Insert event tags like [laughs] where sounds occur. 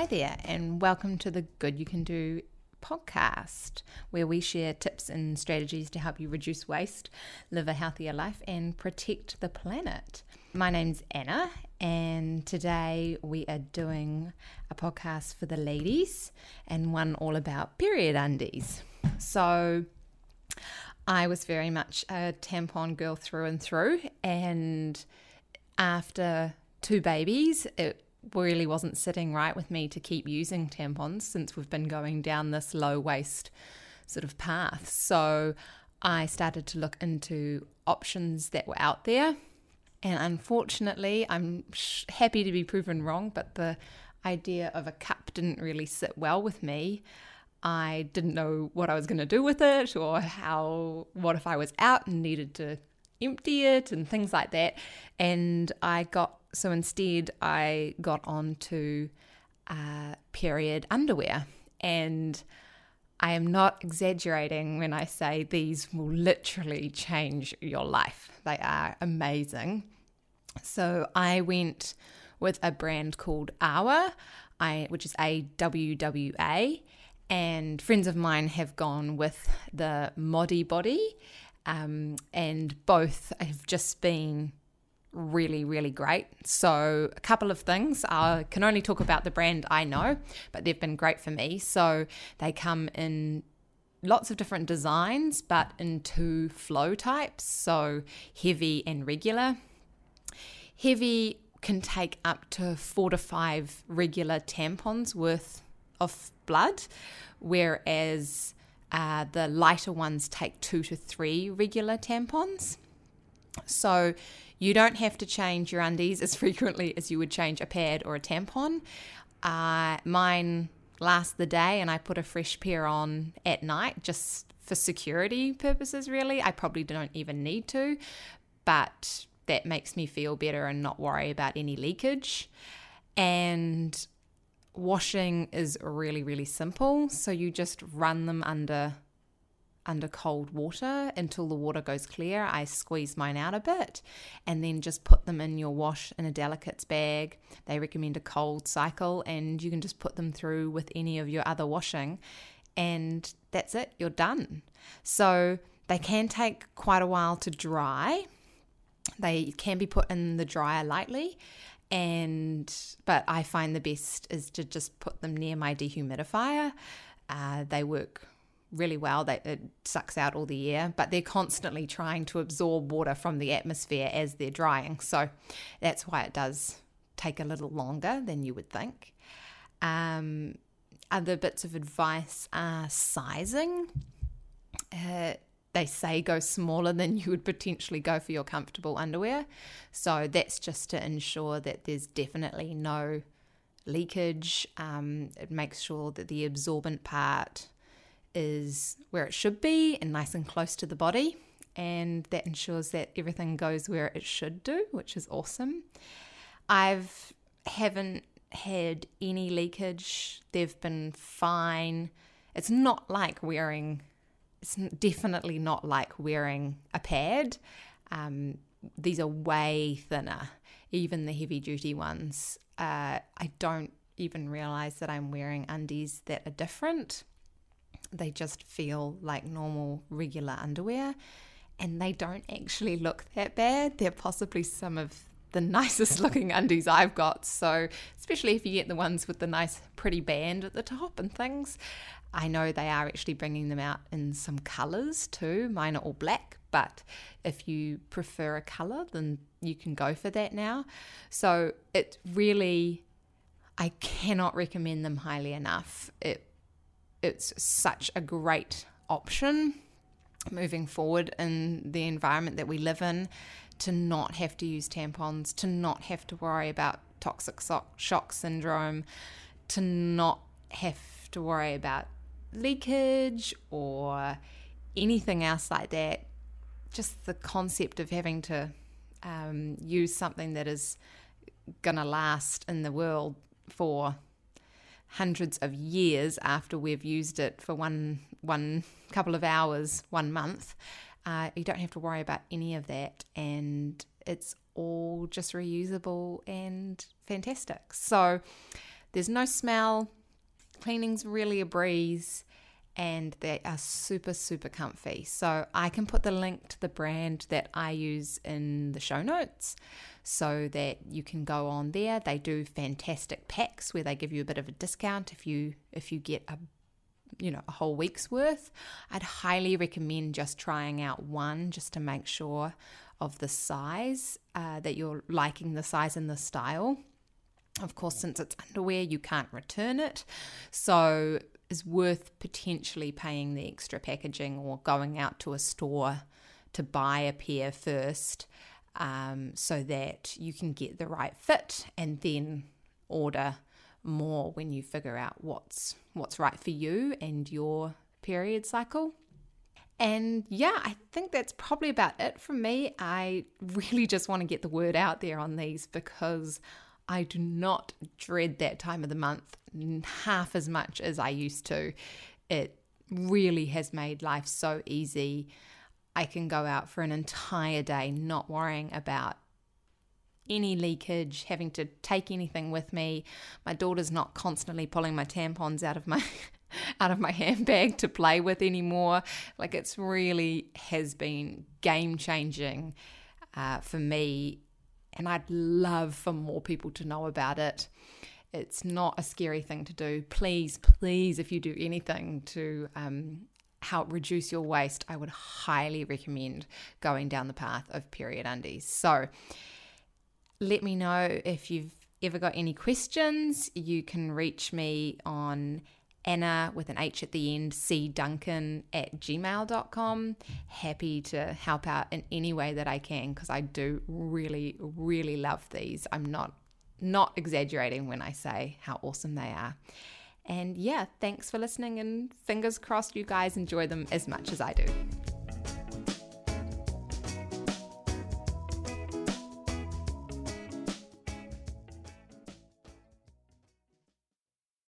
Hi there, and welcome to the Good You Can Do podcast, where we share tips and strategies to help you reduce waste, live a healthier life, and protect the planet. My name's Annah, and today we are doing a podcast for the ladies and one all about period undies. So, I was very much a tampon girl through and through, and after two babies, it really wasn't sitting right with me to keep using tampons since we've been going down this low waste sort of path. So I started to look into options that were out there. And unfortunately, I'm happy to be proven wrong, but the idea of a cup didn't really sit well with me. I didn't know what I was going to do with it or how, what if I was out and needed to empty it and things like that. And I got so instead, I got onto uh, period underwear. And I am not exaggerating when I say these will literally change your life. They are amazing. So I went with a brand called Awwa, I, which is A W W A, and friends of mine have gone with the Modibodi, um, and both have just been really, really great. So, a couple of things. I can only talk about the brand I know, but they've been great for me. So, they come in lots of different designs, but in two flow types. So, heavy and regular. Heavy can take up to four to five regular tampons worth of blood, whereas uh, the lighter ones take two to three regular tampons. So you don't have to change your undies as [laughs] frequently as you would change a pad or a tampon. Uh, mine last the day, and I put a fresh pair on at night just for security purposes, really. I probably don't even need to, but that makes me feel better and not worry about any leakage. And washing is really, really simple. So you just run them under under cold water until the water goes clear. I squeeze mine out a bit and then just put them in your wash in a delicates bag. They recommend a cold cycle and you can just put them through with any of your other washing and that's it, you're done. So they can take quite a while to dry. They can be put in the dryer lightly and but I find the best is to just put them near my dehumidifier. Uh, they work really well. They, it sucks out all the air, but they're constantly trying to absorb water from the atmosphere as they're drying. So that's why it does take a little longer than you would think. Um, other bits of advice are sizing. Uh, they say go smaller than you would potentially go for your comfortable underwear. So that's just to ensure that there's definitely no leakage. Um, it makes sure that the absorbent part is where it should be and nice and close to the body. And that ensures that everything goes where it should do, which is awesome. I've haven't had any leakage. They've been fine. It's not like wearing. It's definitely not like wearing a pad. Um, these are way thinner. Even the heavy duty ones. Uh, I don't even realize that I'm wearing undies that are different they just feel like normal, regular underwear. And they don't actually look that bad. They're possibly some of the [laughs] nicest looking undies I've got. So, especially if you get the ones with the nice, pretty band at the top and things. I know they are actually bringing them out in some colors too. Mine are all black, but if you prefer a color, then you can go for that now. So, it really, I cannot recommend them highly enough. It it's such a great option moving forward in the environment that we live in to not have to use tampons, to not have to worry about toxic shock syndrome, to not have to worry about leakage or anything else like that. Just the concept of having to um, use something that is going to last in the world for hundreds of years after we've used it for one one couple of hours, one month. Uh, you don't have to worry about any of that, and it's all just reusable and fantastic. So There's no smell, cleaning's really a breeze, and they are super, super comfy. So I can put the link to the brand that I use in the show notes so that you can go on there. They do fantastic packs where they give you a bit of a discount if you if you get a you know a whole week's worth. I'd highly recommend just trying out one just to make sure of the size uh, that you're liking the size and the style. Of course, since it's underwear, you can't return it. So is worth potentially paying the extra packaging or going out to a store to buy a pair first um, so that you can get the right fit and then order more when you figure out what's what's right for you and your period cycle. And yeah, I think that's probably about it from me. I [laughs] really just want to get the word out there on these because I do not dread that time of the month half as much as I used to. It really has made life so easy. I can go out for an entire day not worrying about any leakage, having to take anything with me. My daughter's not constantly pulling my tampons out of my [laughs] out of my handbag to play with anymore. Like it's really has been game changing uh, for me, and I'd love for more people to know about it. It's not a scary thing to do. Please, please, if you do anything to um, help reduce your waste, I would highly recommend going down the path of period undies. So, let me know if you've ever got any questions. You can reach me on Anna with an H at the end, C Duncan at gmail.com. Happy to help out in any way that I can because I do really, really love these. I'm not not exaggerating when I say how awesome they are. And yeah, thanks for listening and fingers crossed you guys enjoy them as much as I do.